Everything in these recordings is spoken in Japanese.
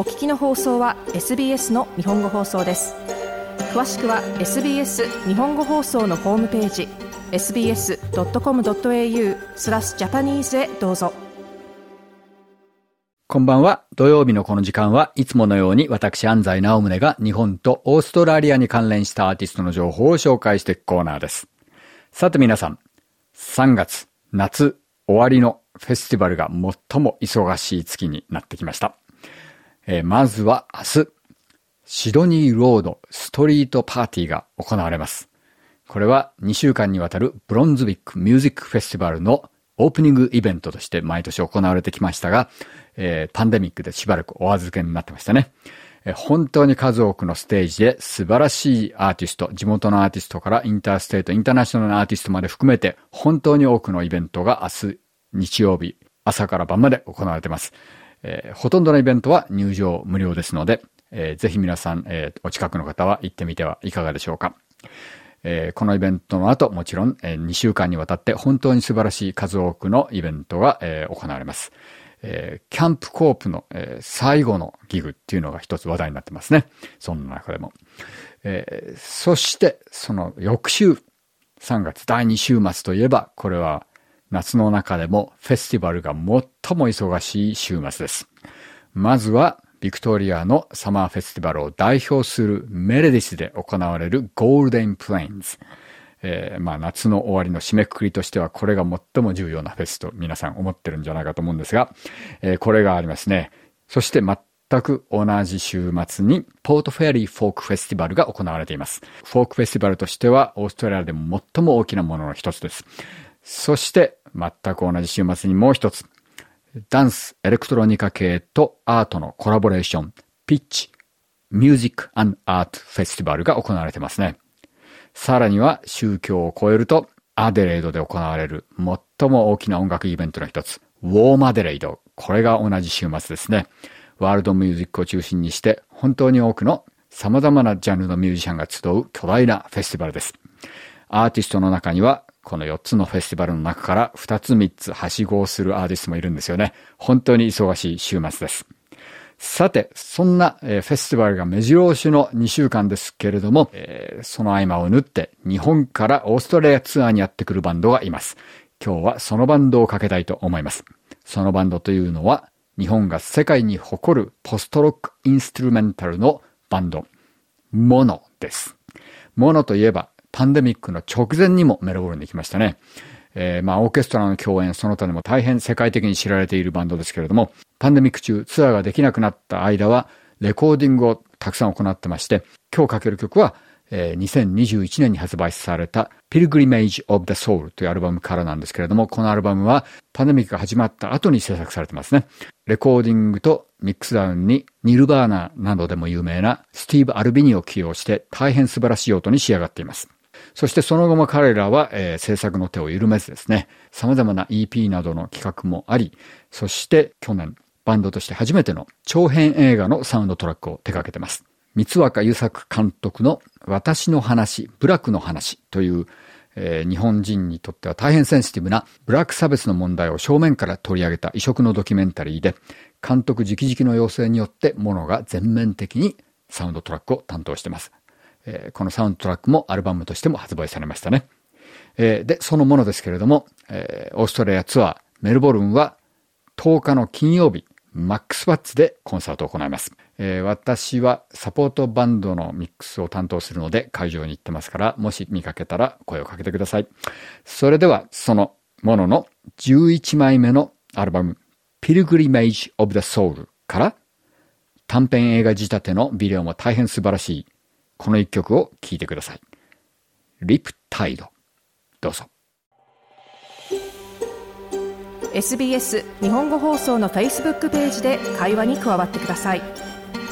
お聞きの放送は SBS の日本語放送です詳しくは SBS 日本語放送のホームページ sbs.com.au スラスジャパニーズへどうぞこんばんは。土曜日のこの時間はいつものように私安西直宗が日本とオーストラリアに関連したアーティストの情報を紹介していくコーナーです。さて皆さん、3月、夏、終わりのフェスティバルが最も忙しい月になってきました。えー、まずは明日、シドニーロードストリートパーティーが行われます。これは2週間にわたるブロンズウィックミュージックフェスティバルのオープニングイベントとして毎年行われてきましたが、えー、パンデミックでしばらくお預けになってましたね。本当に数多くのステージで素晴らしいアーティスト、地元のアーティストからインターステート、インターナショナルのアーティストまで含めて、本当に多くのイベントが明日、日曜日、朝から晩まで行われています。えー、ほとんどのイベントは入場無料ですので、えー、ぜひ皆さん、えー、お近くの方は行ってみてはいかがでしょうか。えー、このイベントの後、もちろん、えー、2週間にわたって本当に素晴らしい数多くのイベントが、えー、行われます。えー、キャンプコープの、えー、最後のギグっていうのが一つ話題になってますね。そんな中でも。えー、そして、その翌週、3月第2週末といえば、これは夏の中でもフェスティバルが最も忙しい週末です。まずは、ビクトリアのサマーフェスティバルを代表するメレディスで行われるゴールデンプレインズ。えー、まあ夏の終わりの締めくくりとしてはこれが最も重要なフェスと皆さん思ってるんじゃないかと思うんですが、えー、これがありますね。そして全く同じ週末にポートフェアリーフォークフェスティバルが行われています。フォークフェスティバルとしてはオーストラリアでも最も大きなものの一つです。そして全く同じ週末にもう一つ。ダンス、エレクトロニカ系とアートのコラボレーション、ピッチ、ミュージックアートフェスティバルが行われてますね。さらには宗教を超えると、アデレードで行われる最も大きな音楽イベントの一つ、ウォーマデレイド。これが同じ週末ですね。ワールドミュージックを中心にして、本当に多くの様々なジャンルのミュージシャンが集う巨大なフェスティバルです。アーティストの中には、この4つのフェスティバルの中から2つ3つはしごをするアーティストもいるんですよね。本当に忙しい週末です。さて、そんな、フェスティバルが目白押しの2週間ですけれども、えー、その合間を縫って日本からオーストラリアツアーにやってくるバンドがいます。今日はそのバンドをかけたいと思います。そのバンドというのは、日本が世界に誇るポストロックインストゥルメンタルのバンド、モノです。モノといえば、パンデミックの直前にもメロボルンに来ましたね。えー、まあ、オーケストラの共演、その他でも大変世界的に知られているバンドですけれども、パンデミック中ツアーができなくなった間は、レコーディングをたくさん行ってまして、今日かける曲は、えー、2021年に発売された Pilgrimage of the Soul というアルバムからなんですけれども、このアルバムはパンデミックが始まった後に制作されてますね。レコーディングとミックスダウンにニルバーナなどでも有名なスティーブ・アルビニを起用して大変素晴らしい音に仕上がっています。そしてその後も彼らは、えー、制作の手を緩めずですね、様々な EP などの企画もあり、そして去年、バンドとして初めての長編映画のサウンドトラックを手掛けてます。三若優作監督の私の話、ブラックの話という、えー、日本人にとっては大変センシティブなブラック差別の問題を正面から取り上げた異色のドキュメンタリーで、監督直々の要請によってものが全面的にサウンドトラックを担当してます。えー、このサウンドトラックもアルバムとしても発売されましたね。えー、で、そのものですけれども、えー、オーストラリアツアー、メルボルンは10日の金曜日、マックスバッツでコンサートを行います。えー、私はサポートバンドのミックスを担当するので会場に行ってますから、もし見かけたら声をかけてください。それでは、そのものの11枚目のアルバム、Pilgrimage of the Soul から短編映画仕立てのビデオも大変素晴らしいこの一曲を聴いてください。リプタイド。どうぞ。SBS 日本語放送の Facebook ページで会話に加わってください。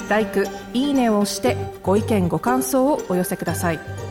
l i いいねを押してご意見ご感想をお寄せください。